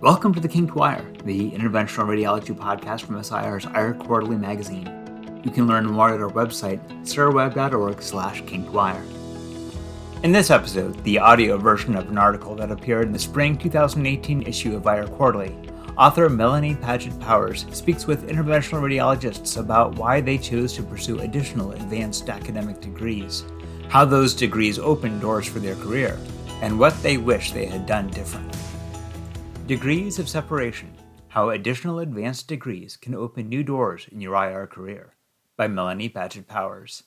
Welcome to the Kinked Wire, the interventional radiology podcast from SIR's IR Quarterly magazine. You can learn more at our website, sirweb.org slash kinkedwire. In this episode, the audio version of an article that appeared in the spring 2018 issue of IR Quarterly, author Melanie Padget Powers speaks with interventional radiologists about why they chose to pursue additional advanced academic degrees, how those degrees opened doors for their career, and what they wish they had done differently. Degrees of Separation How Additional Advanced Degrees Can Open New Doors in Your IR Career by Melanie Padget Powers.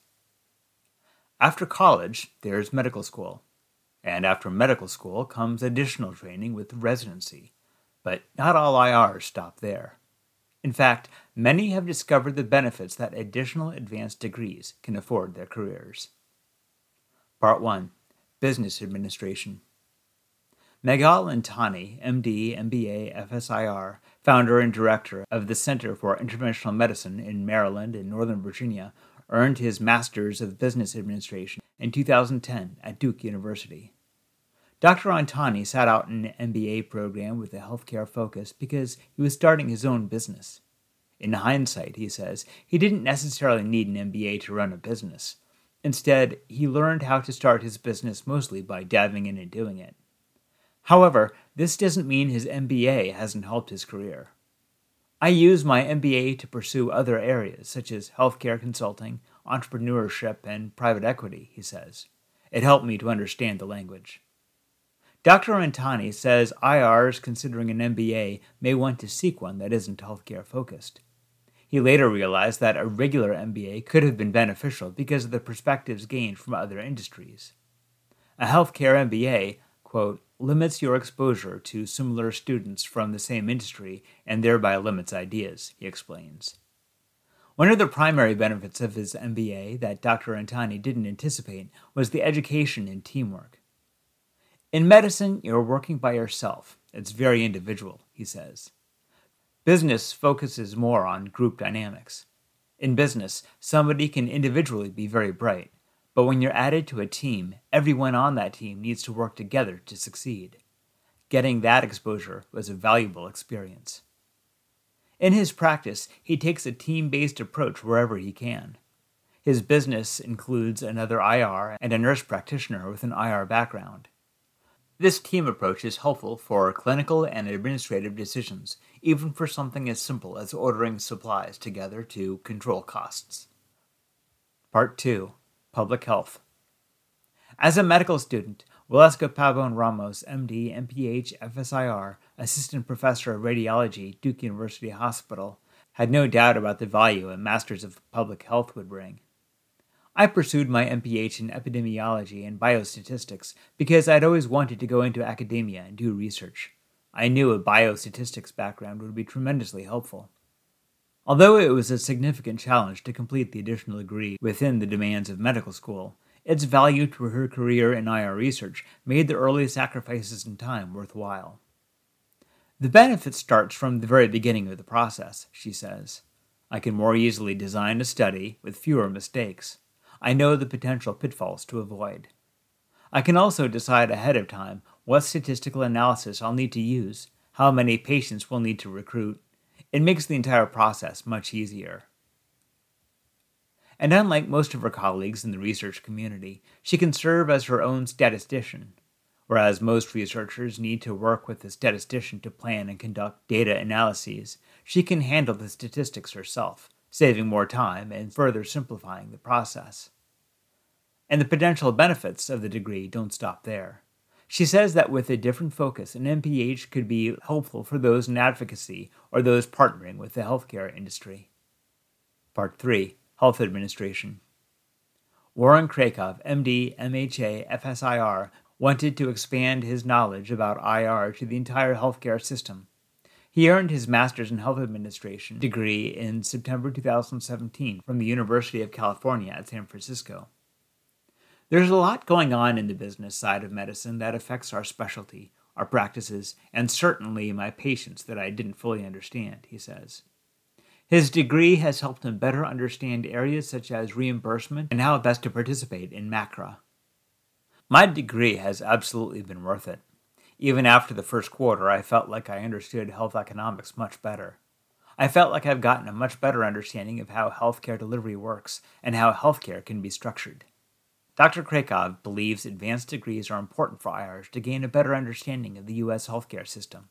After college, there's medical school. And after medical school comes additional training with residency. But not all IRs stop there. In fact, many have discovered the benefits that additional advanced degrees can afford their careers. Part 1 Business Administration Meghal Antani, MD, MBA, FSIR, founder and director of the Center for Interventional Medicine in Maryland and Northern Virginia, earned his Master's of Business Administration in 2010 at Duke University. Dr. Antani sat out an MBA program with a healthcare focus because he was starting his own business. In hindsight, he says, he didn't necessarily need an MBA to run a business. Instead, he learned how to start his business mostly by diving in and doing it. However, this doesn't mean his MBA hasn't helped his career. I use my MBA to pursue other areas such as healthcare consulting, entrepreneurship, and private equity, he says. It helped me to understand the language. Dr. Antani says IRs considering an MBA may want to seek one that isn't healthcare focused. He later realized that a regular MBA could have been beneficial because of the perspectives gained from other industries. A healthcare MBA, quote, limits your exposure to similar students from the same industry and thereby limits ideas, he explains. One of the primary benefits of his MBA that Dr. Antani didn't anticipate was the education in teamwork. In medicine, you're working by yourself. It's very individual, he says. Business focuses more on group dynamics. In business, somebody can individually be very bright, but when you're added to a team, everyone on that team needs to work together to succeed. Getting that exposure was a valuable experience. In his practice, he takes a team based approach wherever he can. His business includes another IR and a nurse practitioner with an IR background. This team approach is helpful for clinical and administrative decisions, even for something as simple as ordering supplies together to control costs. Part 2 Public Health. As a medical student, Waleska Pabon Ramos, MD, MPH, FSIR, Assistant Professor of Radiology, Duke University Hospital, had no doubt about the value a Master's of Public Health would bring. I pursued my MPH in epidemiology and biostatistics because I'd always wanted to go into academia and do research. I knew a biostatistics background would be tremendously helpful. Although it was a significant challenge to complete the additional degree within the demands of medical school, its value to her career in IR research made the early sacrifices in time worthwhile. The benefit starts from the very beginning of the process, she says. I can more easily design a study with fewer mistakes. I know the potential pitfalls to avoid. I can also decide ahead of time what statistical analysis I'll need to use, how many patients we'll need to recruit, it makes the entire process much easier. And unlike most of her colleagues in the research community, she can serve as her own statistician. Whereas most researchers need to work with a statistician to plan and conduct data analyses, she can handle the statistics herself, saving more time and further simplifying the process. And the potential benefits of the degree don't stop there. She says that with a different focus, an MPH could be helpful for those in advocacy or those partnering with the healthcare industry. Part 3 Health Administration Warren Krackov, MD, MHA, FSIR, wanted to expand his knowledge about IR to the entire healthcare system. He earned his Master's in Health Administration degree in September 2017 from the University of California at San Francisco. There's a lot going on in the business side of medicine that affects our specialty, our practices, and certainly my patients that I didn't fully understand, he says. His degree has helped him better understand areas such as reimbursement and how best to participate in MACRA. My degree has absolutely been worth it. Even after the first quarter, I felt like I understood health economics much better. I felt like I've gotten a much better understanding of how healthcare delivery works and how healthcare can be structured. Dr. Krackov believes advanced degrees are important for IRs to gain a better understanding of the U.S. healthcare system.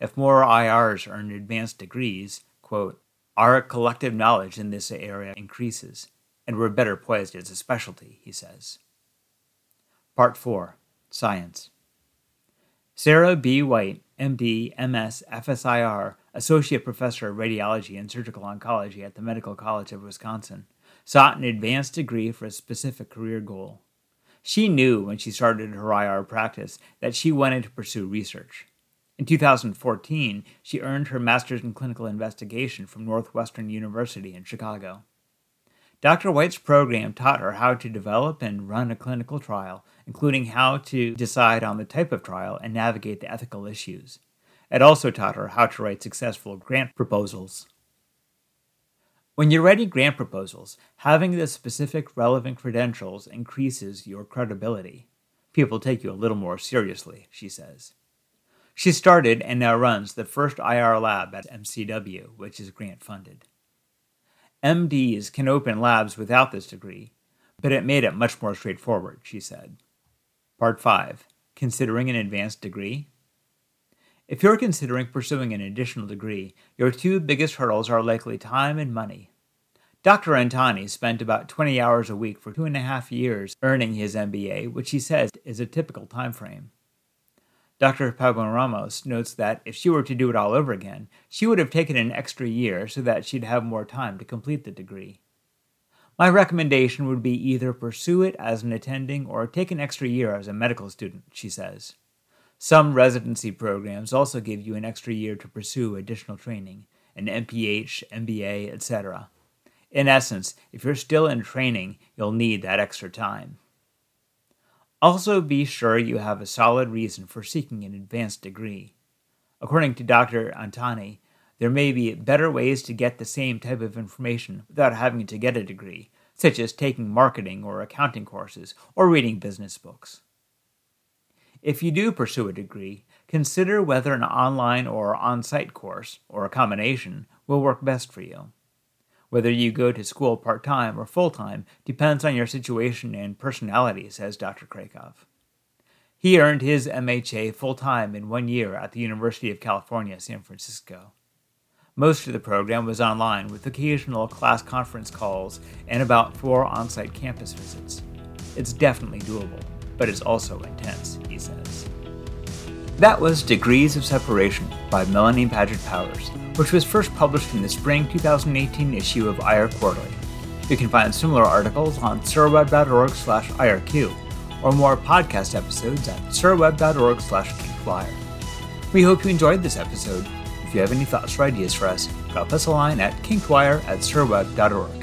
If more IRs earn advanced degrees, quote, our collective knowledge in this area increases, and we're better poised as a specialty, he says. Part 4 Science Sarah B. White, MD, MS, FSIR, Associate Professor of Radiology and Surgical Oncology at the Medical College of Wisconsin, sought an advanced degree for a specific career goal. She knew when she started her IR practice that she wanted to pursue research. In 2014, she earned her master's in clinical investigation from Northwestern University in Chicago. Dr. White's program taught her how to develop and run a clinical trial, including how to decide on the type of trial and navigate the ethical issues. It also taught her how to write successful grant proposals. When you're writing grant proposals, having the specific relevant credentials increases your credibility. People take you a little more seriously, she says. She started and now runs the first IR lab at MCW, which is grant funded. MDs can open labs without this degree, but it made it much more straightforward, she said. Part 5 Considering an advanced degree? If you're considering pursuing an additional degree, your two biggest hurdles are likely time and money. Dr. Antani spent about 20 hours a week for two and a half years earning his MBA, which he says is a typical time frame. Dr. Pabon Ramos notes that if she were to do it all over again, she would have taken an extra year so that she'd have more time to complete the degree. My recommendation would be either pursue it as an attending or take an extra year as a medical student, she says. Some residency programs also give you an extra year to pursue additional training, an MPH, MBA, etc. In essence, if you're still in training, you'll need that extra time. Also, be sure you have a solid reason for seeking an advanced degree. According to Dr. Antani, there may be better ways to get the same type of information without having to get a degree, such as taking marketing or accounting courses or reading business books. If you do pursue a degree, consider whether an online or on site course, or a combination, will work best for you. Whether you go to school part time or full time depends on your situation and personality, says Dr. Krackov. He earned his MHA full time in one year at the University of California, San Francisco. Most of the program was online with occasional class conference calls and about four on site campus visits. It's definitely doable but it's also intense, he says. That was Degrees of Separation by Melanie Padget Powers, which was first published in the spring 2018 issue of IR Quarterly. You can find similar articles on sirweb.org slash IRQ, or more podcast episodes at sirweb.org slash kinkedwire. We hope you enjoyed this episode. If you have any thoughts or ideas for us, drop us a line at kinkedwire at sirweb.org.